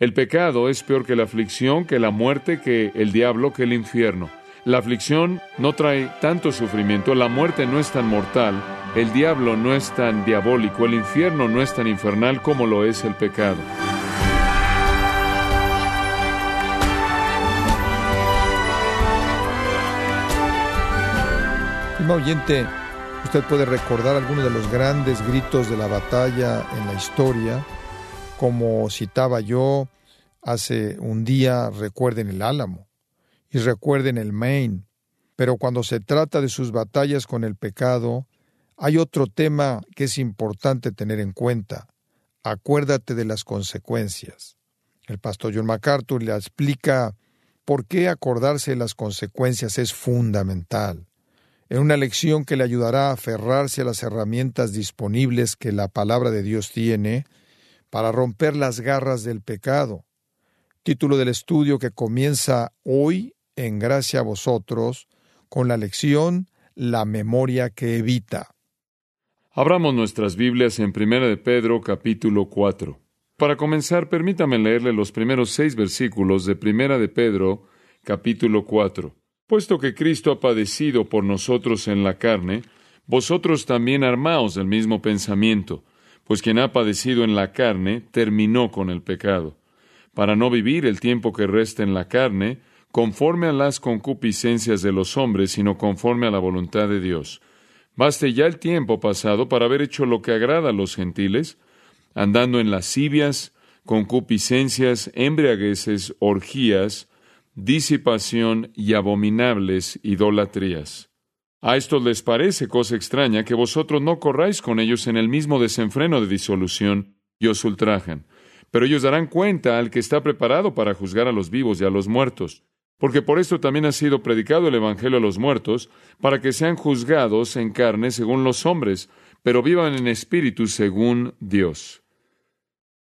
El pecado es peor que la aflicción, que la muerte, que el diablo, que el infierno. La aflicción no trae tanto sufrimiento, la muerte no es tan mortal, el diablo no es tan diabólico, el infierno no es tan infernal como lo es el pecado. Estimado oyente, usted puede recordar algunos de los grandes gritos de la batalla en la historia, como citaba yo hace un día, recuerden el Álamo y recuerden el Maine. Pero cuando se trata de sus batallas con el pecado, hay otro tema que es importante tener en cuenta. Acuérdate de las consecuencias. El pastor John MacArthur le explica por qué acordarse de las consecuencias es fundamental. En una lección que le ayudará a aferrarse a las herramientas disponibles que la palabra de Dios tiene para romper las garras del pecado. Título del estudio que comienza hoy en gracia a vosotros con la lección La memoria que evita. Abramos nuestras Biblias en 1 de Pedro capítulo 4. Para comenzar, permítame leerle los primeros seis versículos de 1 de Pedro capítulo 4. Puesto que Cristo ha padecido por nosotros en la carne, vosotros también armaos del mismo pensamiento, pues quien ha padecido en la carne terminó con el pecado, para no vivir el tiempo que resta en la carne, conforme a las concupiscencias de los hombres, sino conforme a la voluntad de Dios. Baste ya el tiempo pasado para haber hecho lo que agrada a los gentiles, andando en lascivias, concupiscencias, embriagueces, orgías, disipación y abominables idolatrías. A estos les parece cosa extraña que vosotros no corráis con ellos en el mismo desenfreno de disolución y os ultrajan. Pero ellos darán cuenta al que está preparado para juzgar a los vivos y a los muertos porque por esto también ha sido predicado el Evangelio a los muertos, para que sean juzgados en carne según los hombres, pero vivan en espíritu según Dios.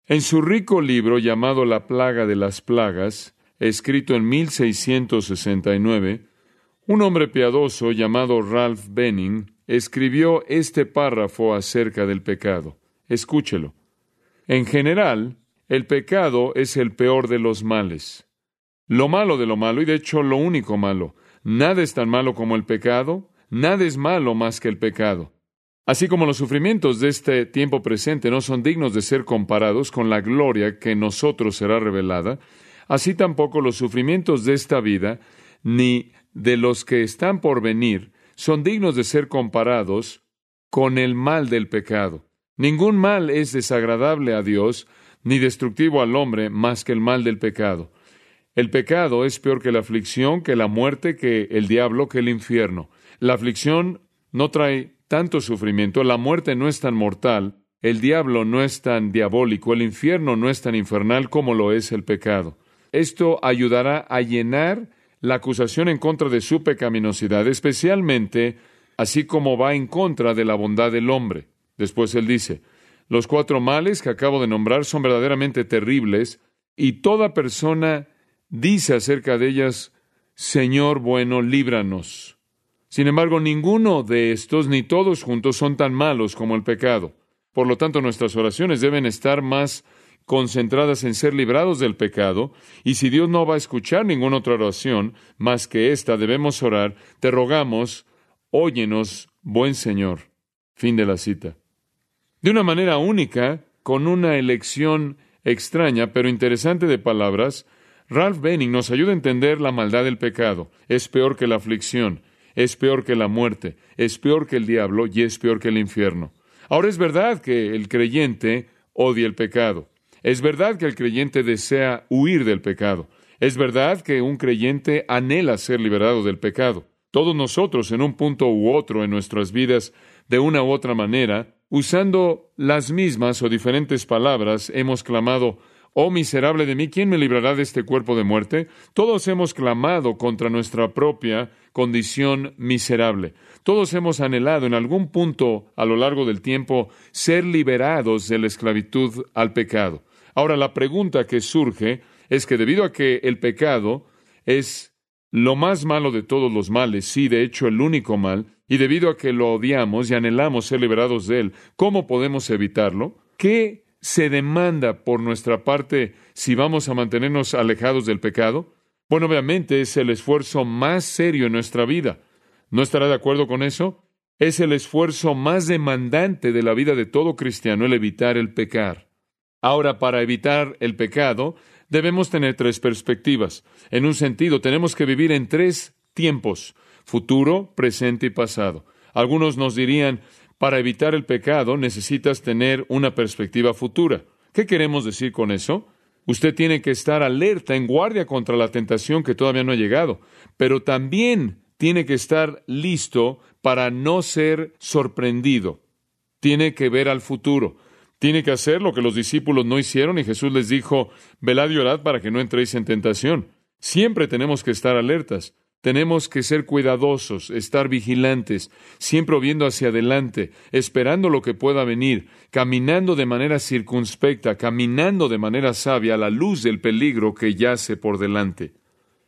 En su rico libro llamado La plaga de las plagas, escrito en 1669, un hombre piadoso llamado Ralph Benning escribió este párrafo acerca del pecado. Escúchelo. En general, el pecado es el peor de los males. Lo malo de lo malo, y de hecho lo único malo. Nada es tan malo como el pecado, nada es malo más que el pecado. Así como los sufrimientos de este tiempo presente no son dignos de ser comparados con la gloria que en nosotros será revelada, así tampoco los sufrimientos de esta vida, ni de los que están por venir, son dignos de ser comparados con el mal del pecado. Ningún mal es desagradable a Dios, ni destructivo al hombre más que el mal del pecado. El pecado es peor que la aflicción, que la muerte, que el diablo, que el infierno. La aflicción no trae tanto sufrimiento, la muerte no es tan mortal, el diablo no es tan diabólico, el infierno no es tan infernal como lo es el pecado. Esto ayudará a llenar la acusación en contra de su pecaminosidad, especialmente así como va en contra de la bondad del hombre. Después él dice, los cuatro males que acabo de nombrar son verdaderamente terribles y toda persona dice acerca de ellas, Señor bueno, líbranos. Sin embargo, ninguno de estos, ni todos juntos, son tan malos como el pecado. Por lo tanto, nuestras oraciones deben estar más concentradas en ser librados del pecado, y si Dios no va a escuchar ninguna otra oración más que esta, debemos orar, te rogamos, óyenos, buen Señor. Fin de la cita. De una manera única, con una elección extraña pero interesante de palabras, Ralph Benning nos ayuda a entender la maldad del pecado. Es peor que la aflicción, es peor que la muerte, es peor que el diablo y es peor que el infierno. Ahora es verdad que el creyente odia el pecado. Es verdad que el creyente desea huir del pecado. Es verdad que un creyente anhela ser liberado del pecado. Todos nosotros, en un punto u otro en nuestras vidas, de una u otra manera, usando las mismas o diferentes palabras, hemos clamado, Oh miserable de mí, ¿quién me librará de este cuerpo de muerte? Todos hemos clamado contra nuestra propia condición miserable. Todos hemos anhelado en algún punto a lo largo del tiempo ser liberados de la esclavitud al pecado. Ahora la pregunta que surge es que debido a que el pecado es lo más malo de todos los males, sí, de hecho el único mal, y debido a que lo odiamos y anhelamos ser liberados de él, ¿cómo podemos evitarlo? ¿Qué se demanda por nuestra parte si vamos a mantenernos alejados del pecado? Bueno, obviamente es el esfuerzo más serio en nuestra vida. ¿No estará de acuerdo con eso? Es el esfuerzo más demandante de la vida de todo cristiano el evitar el pecar. Ahora, para evitar el pecado, debemos tener tres perspectivas. En un sentido, tenemos que vivir en tres tiempos, futuro, presente y pasado. Algunos nos dirían, para evitar el pecado necesitas tener una perspectiva futura. ¿Qué queremos decir con eso? Usted tiene que estar alerta, en guardia contra la tentación que todavía no ha llegado, pero también tiene que estar listo para no ser sorprendido. Tiene que ver al futuro. Tiene que hacer lo que los discípulos no hicieron y Jesús les dijo, velad y orad para que no entréis en tentación. Siempre tenemos que estar alertas. Tenemos que ser cuidadosos, estar vigilantes, siempre viendo hacia adelante, esperando lo que pueda venir, caminando de manera circunspecta, caminando de manera sabia a la luz del peligro que yace por delante.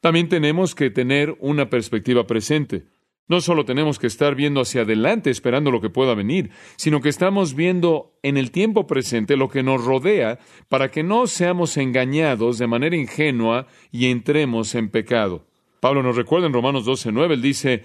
También tenemos que tener una perspectiva presente. No solo tenemos que estar viendo hacia adelante esperando lo que pueda venir, sino que estamos viendo en el tiempo presente lo que nos rodea para que no seamos engañados de manera ingenua y entremos en pecado. Pablo nos recuerda en Romanos 12:9, él dice,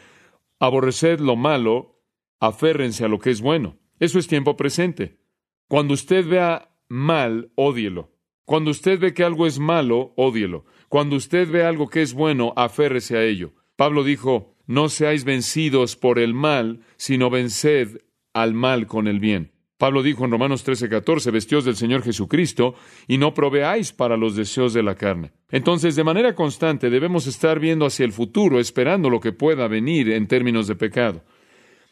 aborreced lo malo, aférrense a lo que es bueno. Eso es tiempo presente. Cuando usted vea mal, ódielo. Cuando usted ve que algo es malo, ódielo. Cuando usted ve algo que es bueno, aférrese a ello. Pablo dijo, no seáis vencidos por el mal, sino venced al mal con el bien. Pablo dijo en Romanos 13:14, vestidos del Señor Jesucristo y no proveáis para los deseos de la carne. Entonces, de manera constante debemos estar viendo hacia el futuro, esperando lo que pueda venir en términos de pecado.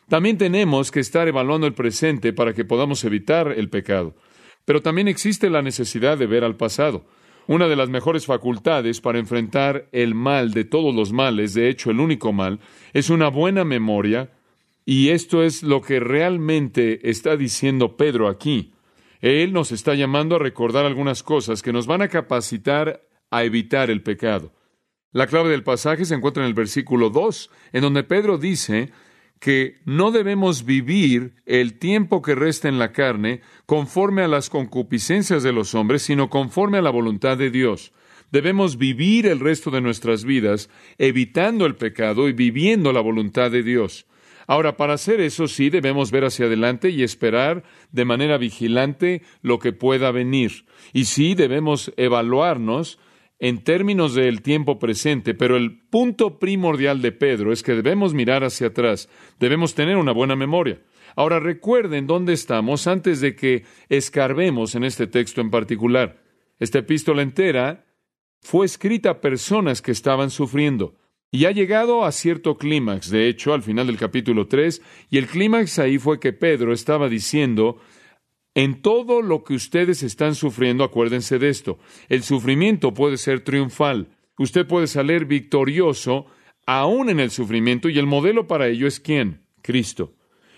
También tenemos que estar evaluando el presente para que podamos evitar el pecado. Pero también existe la necesidad de ver al pasado. Una de las mejores facultades para enfrentar el mal de todos los males, de hecho el único mal, es una buena memoria, y esto es lo que realmente está diciendo Pedro aquí. Él nos está llamando a recordar algunas cosas que nos van a capacitar a evitar el pecado. La clave del pasaje se encuentra en el versículo 2, en donde Pedro dice que no debemos vivir el tiempo que resta en la carne conforme a las concupiscencias de los hombres, sino conforme a la voluntad de Dios. Debemos vivir el resto de nuestras vidas evitando el pecado y viviendo la voluntad de Dios. Ahora, para hacer eso sí debemos ver hacia adelante y esperar de manera vigilante lo que pueda venir. Y sí debemos evaluarnos en términos del tiempo presente, pero el punto primordial de Pedro es que debemos mirar hacia atrás, debemos tener una buena memoria. Ahora recuerden dónde estamos antes de que escarbemos en este texto en particular. Esta epístola entera fue escrita a personas que estaban sufriendo y ha llegado a cierto clímax, de hecho, al final del capítulo 3, y el clímax ahí fue que Pedro estaba diciendo en todo lo que ustedes están sufriendo, acuérdense de esto. El sufrimiento puede ser triunfal. Usted puede salir victorioso aún en el sufrimiento y el modelo para ello es quién? Cristo.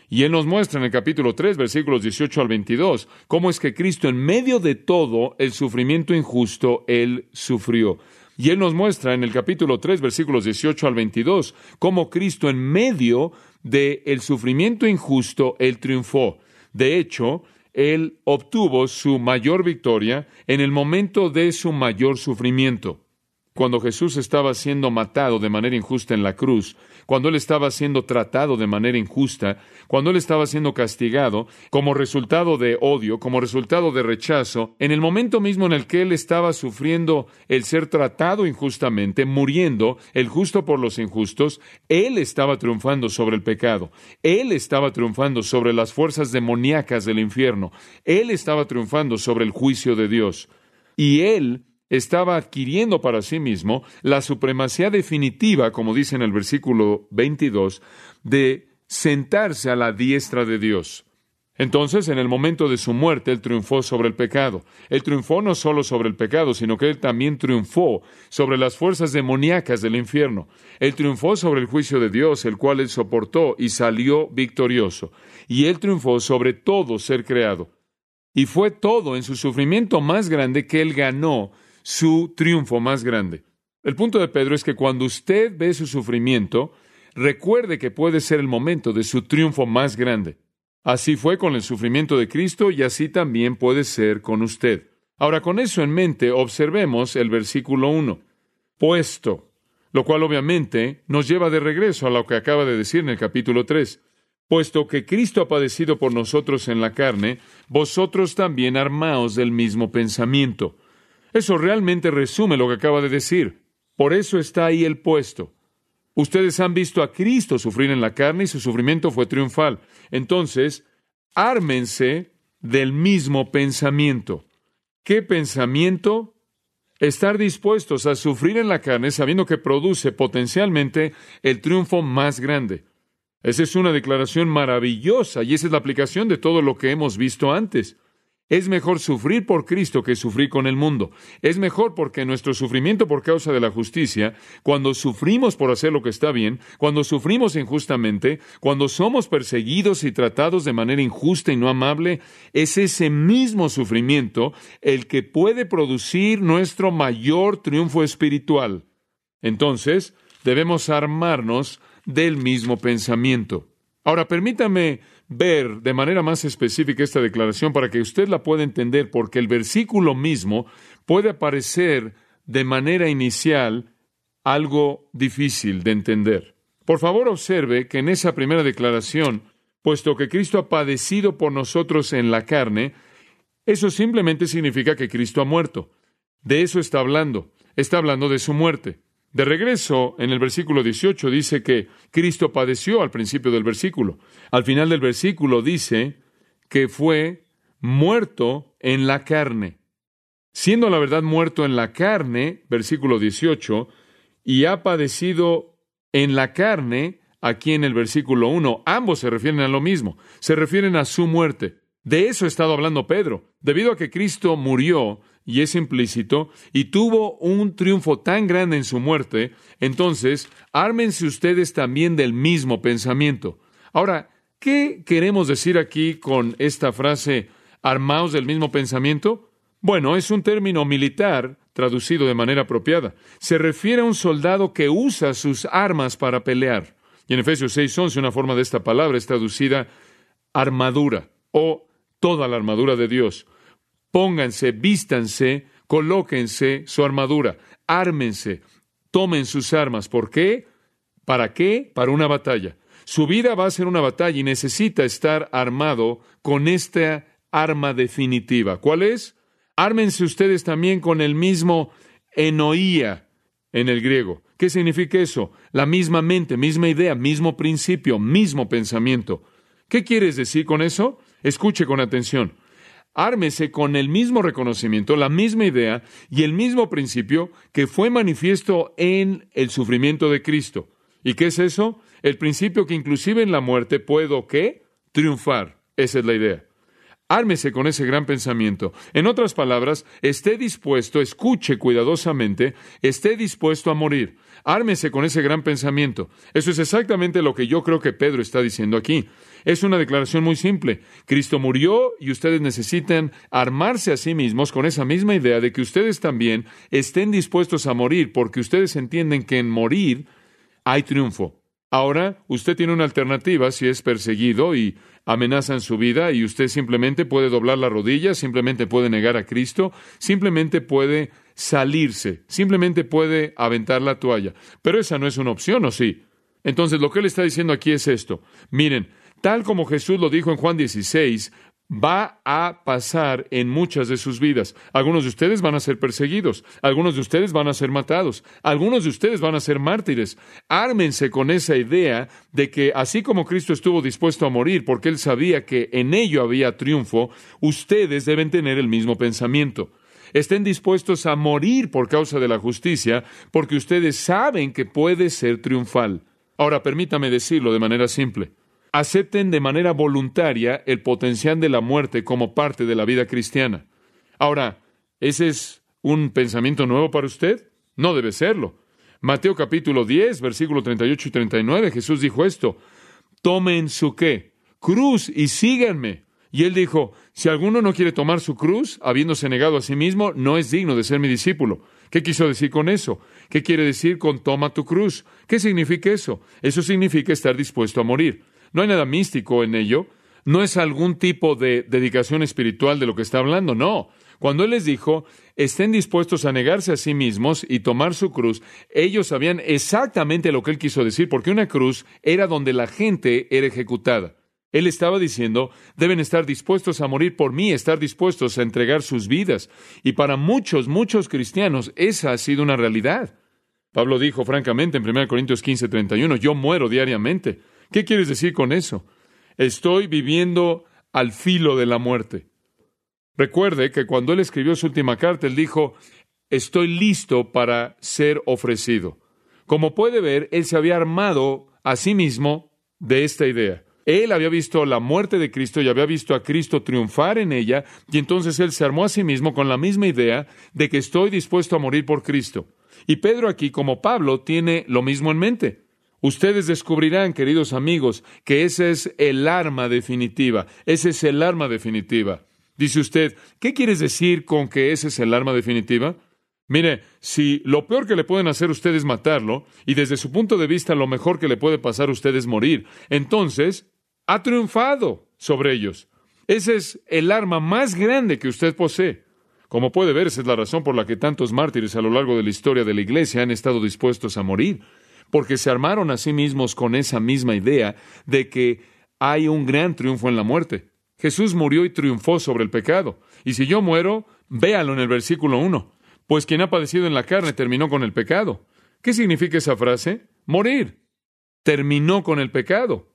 Y Él nos muestra en el capítulo 3, versículos 18 al 22, cómo es que Cristo en medio de todo el sufrimiento injusto, Él sufrió. Y Él nos muestra en el capítulo 3, versículos 18 al 22, cómo Cristo en medio del el sufrimiento injusto, Él triunfó. De hecho, él obtuvo su mayor victoria en el momento de su mayor sufrimiento. Cuando Jesús estaba siendo matado de manera injusta en la cruz, cuando Él estaba siendo tratado de manera injusta, cuando Él estaba siendo castigado como resultado de odio, como resultado de rechazo, en el momento mismo en el que Él estaba sufriendo el ser tratado injustamente, muriendo, el justo por los injustos, Él estaba triunfando sobre el pecado, Él estaba triunfando sobre las fuerzas demoníacas del infierno, Él estaba triunfando sobre el juicio de Dios. Y Él estaba adquiriendo para sí mismo la supremacía definitiva, como dice en el versículo 22, de sentarse a la diestra de Dios. Entonces, en el momento de su muerte, Él triunfó sobre el pecado. Él triunfó no solo sobre el pecado, sino que Él también triunfó sobre las fuerzas demoníacas del infierno. Él triunfó sobre el juicio de Dios, el cual Él soportó y salió victorioso. Y Él triunfó sobre todo ser creado. Y fue todo en su sufrimiento más grande que Él ganó su triunfo más grande. El punto de Pedro es que cuando usted ve su sufrimiento, recuerde que puede ser el momento de su triunfo más grande. Así fue con el sufrimiento de Cristo y así también puede ser con usted. Ahora, con eso en mente, observemos el versículo 1. Puesto, lo cual obviamente nos lleva de regreso a lo que acaba de decir en el capítulo 3. Puesto que Cristo ha padecido por nosotros en la carne, vosotros también armaos del mismo pensamiento. Eso realmente resume lo que acaba de decir. Por eso está ahí el puesto. Ustedes han visto a Cristo sufrir en la carne y su sufrimiento fue triunfal. Entonces, ármense del mismo pensamiento. ¿Qué pensamiento? Estar dispuestos a sufrir en la carne sabiendo que produce potencialmente el triunfo más grande. Esa es una declaración maravillosa y esa es la aplicación de todo lo que hemos visto antes. Es mejor sufrir por Cristo que sufrir con el mundo. Es mejor porque nuestro sufrimiento por causa de la justicia, cuando sufrimos por hacer lo que está bien, cuando sufrimos injustamente, cuando somos perseguidos y tratados de manera injusta y no amable, es ese mismo sufrimiento el que puede producir nuestro mayor triunfo espiritual. Entonces, debemos armarnos del mismo pensamiento. Ahora, permítame ver de manera más específica esta declaración para que usted la pueda entender, porque el versículo mismo puede aparecer de manera inicial algo difícil de entender. Por favor, observe que en esa primera declaración, puesto que Cristo ha padecido por nosotros en la carne, eso simplemente significa que Cristo ha muerto. De eso está hablando. Está hablando de su muerte. De regreso, en el versículo 18 dice que Cristo padeció al principio del versículo. Al final del versículo dice que fue muerto en la carne. Siendo la verdad muerto en la carne, versículo 18, y ha padecido en la carne, aquí en el versículo 1, ambos se refieren a lo mismo, se refieren a su muerte. De eso ha estado hablando Pedro. Debido a que Cristo murió, y es implícito, y tuvo un triunfo tan grande en su muerte, entonces ármense ustedes también del mismo pensamiento. Ahora, ¿qué queremos decir aquí con esta frase armaos del mismo pensamiento? Bueno, es un término militar traducido de manera apropiada. Se refiere a un soldado que usa sus armas para pelear. Y en Efesios 6:11 una forma de esta palabra es traducida armadura o toda la armadura de Dios pónganse, vístanse, colóquense su armadura, ármense, tomen sus armas. ¿Por qué? ¿Para qué? Para una batalla. Su vida va a ser una batalla y necesita estar armado con esta arma definitiva. ¿Cuál es? Ármense ustedes también con el mismo enoía en el griego. ¿Qué significa eso? La misma mente, misma idea, mismo principio, mismo pensamiento. ¿Qué quieres decir con eso? Escuche con atención ármese con el mismo reconocimiento, la misma idea y el mismo principio que fue manifiesto en el sufrimiento de Cristo. ¿Y qué es eso? El principio que inclusive en la muerte puedo, ¿qué? Triunfar. Esa es la idea. Ármese con ese gran pensamiento. En otras palabras, esté dispuesto, escuche cuidadosamente, esté dispuesto a morir. Ármese con ese gran pensamiento. Eso es exactamente lo que yo creo que Pedro está diciendo aquí. Es una declaración muy simple. Cristo murió y ustedes necesitan armarse a sí mismos con esa misma idea de que ustedes también estén dispuestos a morir porque ustedes entienden que en morir hay triunfo. Ahora, usted tiene una alternativa si es perseguido y amenazan su vida y usted simplemente puede doblar la rodilla, simplemente puede negar a Cristo, simplemente puede salirse, simplemente puede aventar la toalla. Pero esa no es una opción, ¿o sí? Entonces, lo que él está diciendo aquí es esto. Miren, tal como Jesús lo dijo en Juan 16, va a pasar en muchas de sus vidas. Algunos de ustedes van a ser perseguidos, algunos de ustedes van a ser matados, algunos de ustedes van a ser mártires. Ármense con esa idea de que así como Cristo estuvo dispuesto a morir porque él sabía que en ello había triunfo, ustedes deben tener el mismo pensamiento. Estén dispuestos a morir por causa de la justicia porque ustedes saben que puede ser triunfal. Ahora permítame decirlo de manera simple acepten de manera voluntaria el potencial de la muerte como parte de la vida cristiana. Ahora, ¿ese es un pensamiento nuevo para usted? No debe serlo. Mateo capítulo 10, versículo 38 y 39, Jesús dijo esto, tomen su qué, cruz y síganme. Y él dijo, si alguno no quiere tomar su cruz, habiéndose negado a sí mismo, no es digno de ser mi discípulo. ¿Qué quiso decir con eso? ¿Qué quiere decir con toma tu cruz? ¿Qué significa eso? Eso significa estar dispuesto a morir. No hay nada místico en ello. no es algún tipo de dedicación espiritual de lo que está hablando, no. Cuando Él les dijo, estén dispuestos a negarse a sí mismos y tomar su cruz, ellos sabían exactamente lo que Él quiso decir, porque una cruz era donde la gente era ejecutada. Él estaba diciendo, deben estar dispuestos a morir por mí, estar dispuestos a entregar sus vidas. Y para muchos, muchos cristianos, esa ha sido una realidad. Pablo dijo francamente en 1 Corintios 15, 31, yo muero diariamente. ¿Qué quieres decir con eso? Estoy viviendo al filo de la muerte. Recuerde que cuando él escribió su última carta, él dijo, estoy listo para ser ofrecido. Como puede ver, él se había armado a sí mismo de esta idea. Él había visto la muerte de Cristo y había visto a Cristo triunfar en ella, y entonces él se armó a sí mismo con la misma idea de que estoy dispuesto a morir por Cristo. Y Pedro aquí, como Pablo, tiene lo mismo en mente. Ustedes descubrirán, queridos amigos, que ese es el arma definitiva, ese es el arma definitiva. Dice usted, ¿qué quieres decir con que ese es el arma definitiva? Mire, si lo peor que le pueden hacer a usted es matarlo, y desde su punto de vista lo mejor que le puede pasar a usted es morir, entonces ha triunfado sobre ellos. Ese es el arma más grande que usted posee. Como puede ver, esa es la razón por la que tantos mártires a lo largo de la historia de la Iglesia han estado dispuestos a morir, porque se armaron a sí mismos con esa misma idea de que hay un gran triunfo en la muerte. Jesús murió y triunfó sobre el pecado. Y si yo muero, véalo en el versículo 1. Pues quien ha padecido en la carne terminó con el pecado. ¿Qué significa esa frase? Morir. Terminó con el pecado.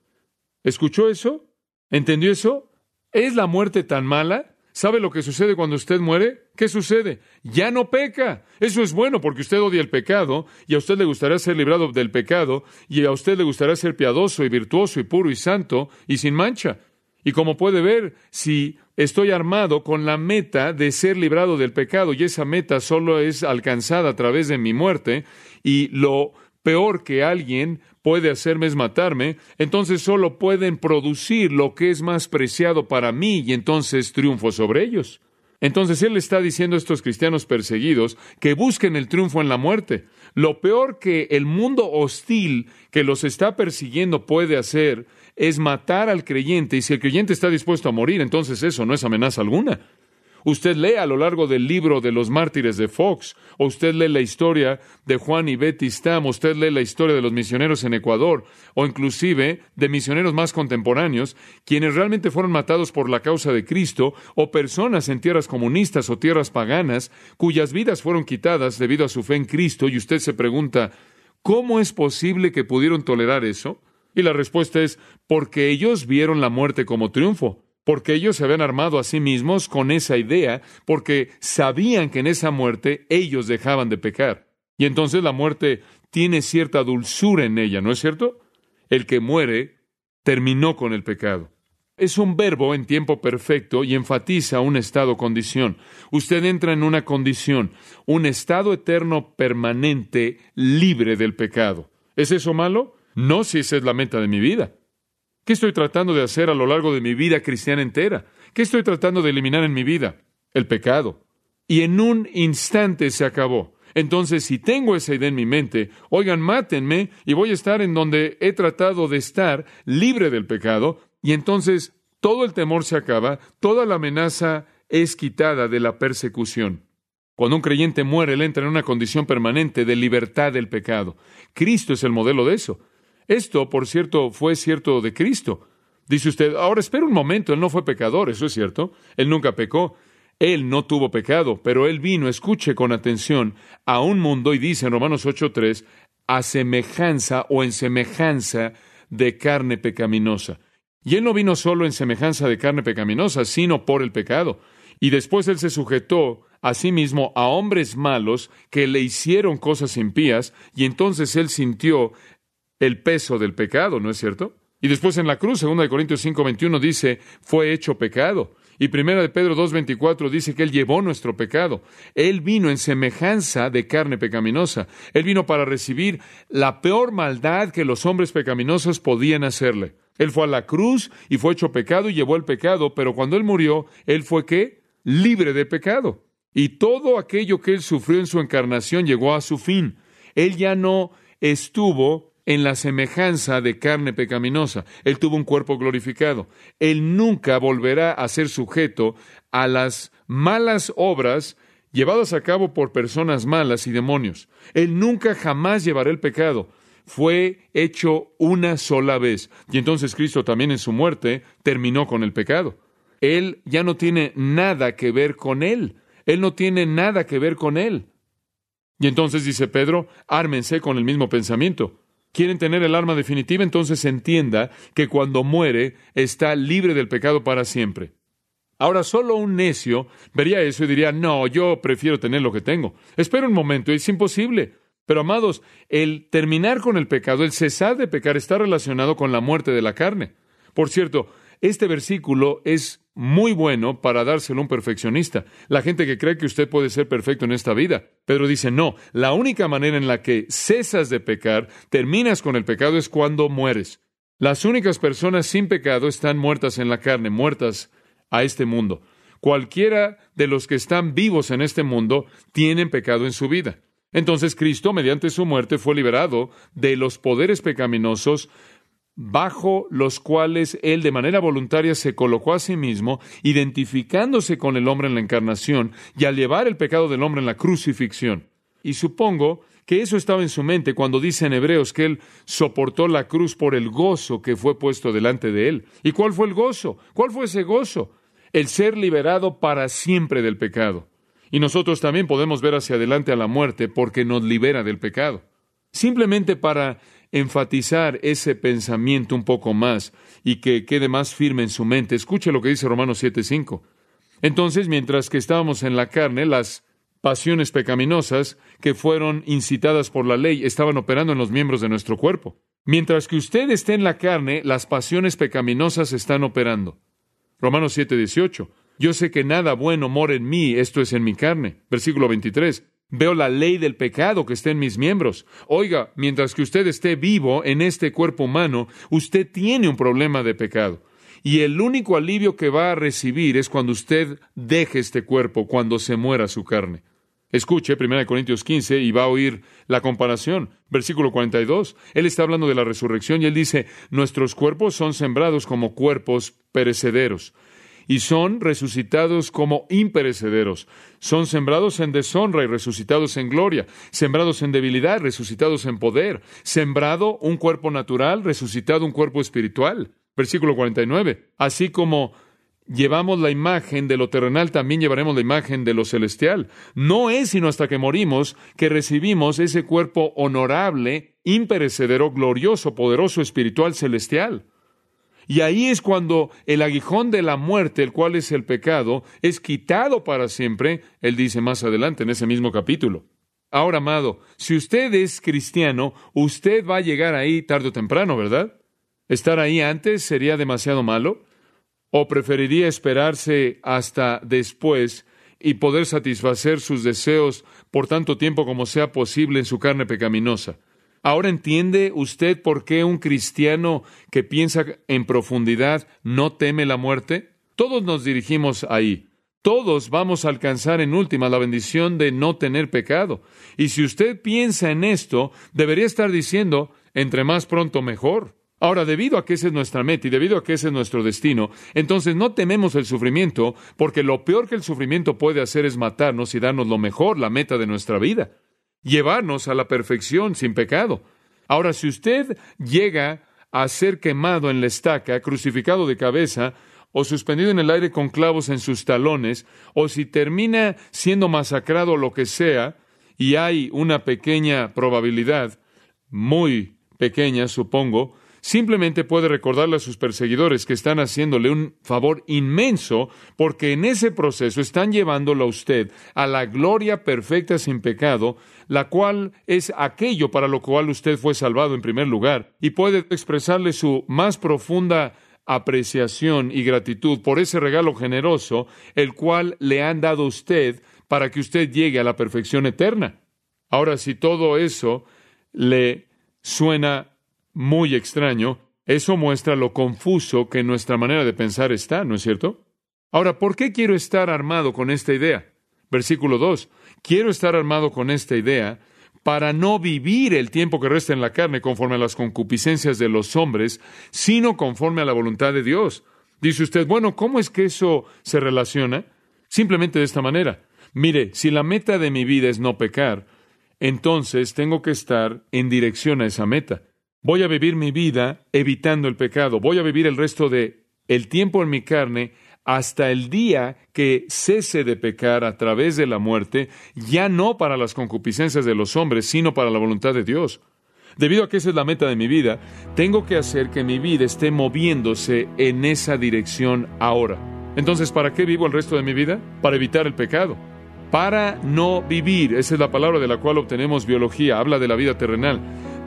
¿Escuchó eso? ¿Entendió eso? ¿Es la muerte tan mala? ¿Sabe lo que sucede cuando usted muere? ¿Qué sucede? Ya no peca. Eso es bueno porque usted odia el pecado y a usted le gustaría ser librado del pecado y a usted le gustaría ser piadoso y virtuoso y puro y santo y sin mancha. Y como puede ver, si estoy armado con la meta de ser librado del pecado y esa meta solo es alcanzada a través de mi muerte y lo peor que alguien puede hacerme es matarme, entonces solo pueden producir lo que es más preciado para mí y entonces triunfo sobre ellos. Entonces Él está diciendo a estos cristianos perseguidos que busquen el triunfo en la muerte. Lo peor que el mundo hostil que los está persiguiendo puede hacer es matar al creyente y si el creyente está dispuesto a morir, entonces eso no es amenaza alguna. Usted lee a lo largo del libro de los mártires de Fox, o usted lee la historia de Juan y Betty Stam, usted lee la historia de los misioneros en Ecuador, o inclusive de misioneros más contemporáneos, quienes realmente fueron matados por la causa de Cristo, o personas en tierras comunistas o tierras paganas, cuyas vidas fueron quitadas debido a su fe en Cristo, y usted se pregunta, ¿cómo es posible que pudieron tolerar eso? Y la respuesta es porque ellos vieron la muerte como triunfo, porque ellos se habían armado a sí mismos con esa idea, porque sabían que en esa muerte ellos dejaban de pecar. Y entonces la muerte tiene cierta dulzura en ella, ¿no es cierto? El que muere terminó con el pecado. Es un verbo en tiempo perfecto y enfatiza un estado condición. Usted entra en una condición, un estado eterno permanente libre del pecado. ¿Es eso malo? No si esa es la meta de mi vida. ¿Qué estoy tratando de hacer a lo largo de mi vida cristiana entera? ¿Qué estoy tratando de eliminar en mi vida? El pecado. Y en un instante se acabó. Entonces, si tengo esa idea en mi mente, oigan, mátenme y voy a estar en donde he tratado de estar libre del pecado, y entonces todo el temor se acaba, toda la amenaza es quitada de la persecución. Cuando un creyente muere, él entra en una condición permanente de libertad del pecado. Cristo es el modelo de eso. Esto, por cierto, fue cierto de Cristo. Dice usted, ahora espera un momento, Él no fue pecador, eso es cierto. Él nunca pecó. Él no tuvo pecado, pero Él vino, escuche con atención, a un mundo y dice en Romanos 8.3, a semejanza o en semejanza de carne pecaminosa. Y Él no vino solo en semejanza de carne pecaminosa, sino por el pecado. Y después Él se sujetó a sí mismo a hombres malos que le hicieron cosas impías, y entonces Él sintió el peso del pecado, ¿no es cierto? Y después en la cruz, 2 Corintios 5:21 dice, fue hecho pecado. Y 1 de Pedro 2:24 dice que Él llevó nuestro pecado. Él vino en semejanza de carne pecaminosa. Él vino para recibir la peor maldad que los hombres pecaminosos podían hacerle. Él fue a la cruz y fue hecho pecado y llevó el pecado, pero cuando Él murió, Él fue qué? Libre de pecado. Y todo aquello que Él sufrió en su encarnación llegó a su fin. Él ya no estuvo en la semejanza de carne pecaminosa. Él tuvo un cuerpo glorificado. Él nunca volverá a ser sujeto a las malas obras llevadas a cabo por personas malas y demonios. Él nunca jamás llevará el pecado. Fue hecho una sola vez. Y entonces Cristo también en su muerte terminó con el pecado. Él ya no tiene nada que ver con él. Él no tiene nada que ver con él. Y entonces dice Pedro, ármense con el mismo pensamiento quieren tener el arma definitiva, entonces entienda que cuando muere está libre del pecado para siempre. Ahora, solo un necio vería eso y diría, no, yo prefiero tener lo que tengo. Espera un momento, es imposible. Pero, amados, el terminar con el pecado, el cesar de pecar, está relacionado con la muerte de la carne. Por cierto, este versículo es muy bueno para dárselo a un perfeccionista. La gente que cree que usted puede ser perfecto en esta vida. Pedro dice, no, la única manera en la que cesas de pecar, terminas con el pecado, es cuando mueres. Las únicas personas sin pecado están muertas en la carne, muertas a este mundo. Cualquiera de los que están vivos en este mundo tienen pecado en su vida. Entonces Cristo, mediante su muerte, fue liberado de los poderes pecaminosos bajo los cuales él de manera voluntaria se colocó a sí mismo, identificándose con el hombre en la encarnación y al llevar el pecado del hombre en la crucifixión. Y supongo que eso estaba en su mente cuando dice en Hebreos que él soportó la cruz por el gozo que fue puesto delante de él. ¿Y cuál fue el gozo? ¿Cuál fue ese gozo? El ser liberado para siempre del pecado. Y nosotros también podemos ver hacia adelante a la muerte porque nos libera del pecado. Simplemente para enfatizar ese pensamiento un poco más y que quede más firme en su mente, escuche lo que dice Romanos 7:5. Entonces, mientras que estábamos en la carne, las pasiones pecaminosas que fueron incitadas por la ley estaban operando en los miembros de nuestro cuerpo. Mientras que usted esté en la carne, las pasiones pecaminosas están operando. Romanos 7:18. Yo sé que nada bueno mora en mí, esto es en mi carne. Versículo 23. Veo la ley del pecado que está en mis miembros. Oiga, mientras que usted esté vivo en este cuerpo humano, usted tiene un problema de pecado. Y el único alivio que va a recibir es cuando usted deje este cuerpo, cuando se muera su carne. Escuche 1 Corintios 15 y va a oír la comparación. Versículo 42. Él está hablando de la resurrección y él dice, nuestros cuerpos son sembrados como cuerpos perecederos y son resucitados como imperecederos. Son sembrados en deshonra y resucitados en gloria, sembrados en debilidad, resucitados en poder, sembrado un cuerpo natural, resucitado un cuerpo espiritual. Versículo 49. Así como llevamos la imagen de lo terrenal, también llevaremos la imagen de lo celestial. No es sino hasta que morimos que recibimos ese cuerpo honorable, imperecedero, glorioso, poderoso, espiritual, celestial. Y ahí es cuando el aguijón de la muerte, el cual es el pecado, es quitado para siempre, él dice más adelante en ese mismo capítulo. Ahora, amado, si usted es cristiano, usted va a llegar ahí tarde o temprano, ¿verdad? ¿Estar ahí antes sería demasiado malo? ¿O preferiría esperarse hasta después y poder satisfacer sus deseos por tanto tiempo como sea posible en su carne pecaminosa? Ahora entiende usted por qué un cristiano que piensa en profundidad no teme la muerte. Todos nos dirigimos ahí. Todos vamos a alcanzar en última la bendición de no tener pecado. Y si usted piensa en esto, debería estar diciendo, entre más pronto mejor. Ahora, debido a que esa es nuestra meta y debido a que ese es nuestro destino, entonces no tememos el sufrimiento, porque lo peor que el sufrimiento puede hacer es matarnos y darnos lo mejor, la meta de nuestra vida llevarnos a la perfección sin pecado. Ahora, si usted llega a ser quemado en la estaca, crucificado de cabeza, o suspendido en el aire con clavos en sus talones, o si termina siendo masacrado lo que sea, y hay una pequeña probabilidad, muy pequeña supongo, simplemente puede recordarle a sus perseguidores que están haciéndole un favor inmenso porque en ese proceso están llevándolo a usted a la gloria perfecta sin pecado, la cual es aquello para lo cual usted fue salvado en primer lugar, y puede expresarle su más profunda apreciación y gratitud por ese regalo generoso, el cual le han dado a usted para que usted llegue a la perfección eterna. Ahora, si todo eso le suena muy extraño, eso muestra lo confuso que nuestra manera de pensar está, ¿no es cierto? Ahora, ¿por qué quiero estar armado con esta idea? Versículo 2. Quiero estar armado con esta idea para no vivir el tiempo que resta en la carne conforme a las concupiscencias de los hombres, sino conforme a la voluntad de Dios. Dice usted, bueno, ¿cómo es que eso se relaciona? Simplemente de esta manera. Mire, si la meta de mi vida es no pecar, entonces tengo que estar en dirección a esa meta. Voy a vivir mi vida evitando el pecado. Voy a vivir el resto de el tiempo en mi carne hasta el día que cese de pecar a través de la muerte, ya no para las concupiscencias de los hombres, sino para la voluntad de Dios. Debido a que esa es la meta de mi vida, tengo que hacer que mi vida esté moviéndose en esa dirección ahora. Entonces, ¿para qué vivo el resto de mi vida? Para evitar el pecado. Para no vivir, esa es la palabra de la cual obtenemos biología, habla de la vida terrenal.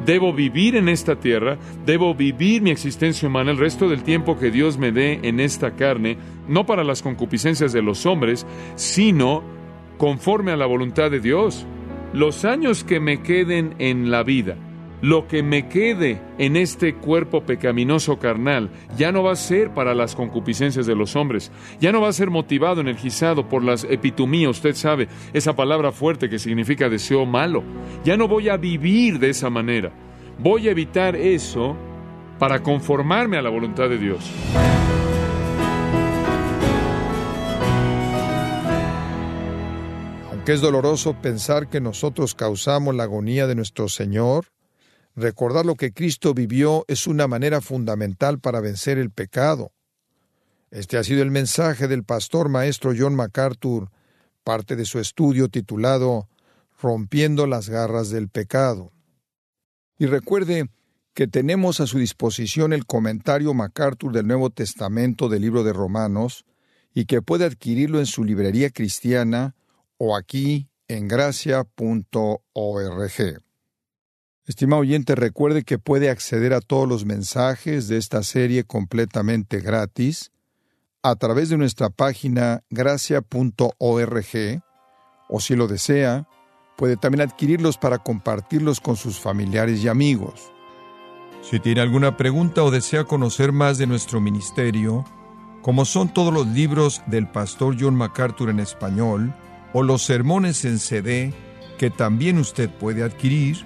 Debo vivir en esta tierra, debo vivir mi existencia humana el resto del tiempo que Dios me dé en esta carne, no para las concupiscencias de los hombres, sino conforme a la voluntad de Dios. Los años que me queden en la vida, lo que me quede en este cuerpo pecaminoso carnal ya no va a ser para las concupiscencias de los hombres, ya no va a ser motivado, energizado por las epitumías, usted sabe, esa palabra fuerte que significa deseo malo. Ya no voy a vivir de esa manera. Voy a evitar eso para conformarme a la voluntad de Dios. Aunque es doloroso pensar que nosotros causamos la agonía de nuestro Señor, Recordar lo que Cristo vivió es una manera fundamental para vencer el pecado. Este ha sido el mensaje del pastor maestro John MacArthur, parte de su estudio titulado Rompiendo las garras del pecado. Y recuerde que tenemos a su disposición el comentario MacArthur del Nuevo Testamento del libro de Romanos y que puede adquirirlo en su librería cristiana o aquí en gracia.org. Estimado oyente, recuerde que puede acceder a todos los mensajes de esta serie completamente gratis a través de nuestra página gracia.org o si lo desea, puede también adquirirlos para compartirlos con sus familiares y amigos. Si tiene alguna pregunta o desea conocer más de nuestro ministerio, como son todos los libros del pastor John MacArthur en español o los sermones en CD que también usted puede adquirir,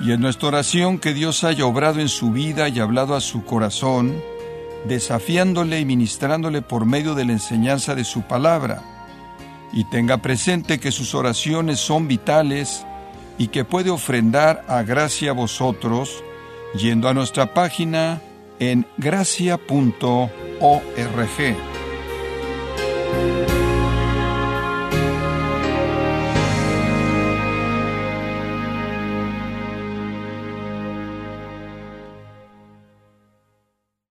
y en nuestra oración que Dios haya obrado en su vida y hablado a su corazón, desafiándole y ministrándole por medio de la enseñanza de su palabra. Y tenga presente que sus oraciones son vitales y que puede ofrendar a gracia a vosotros yendo a nuestra página en gracia.org.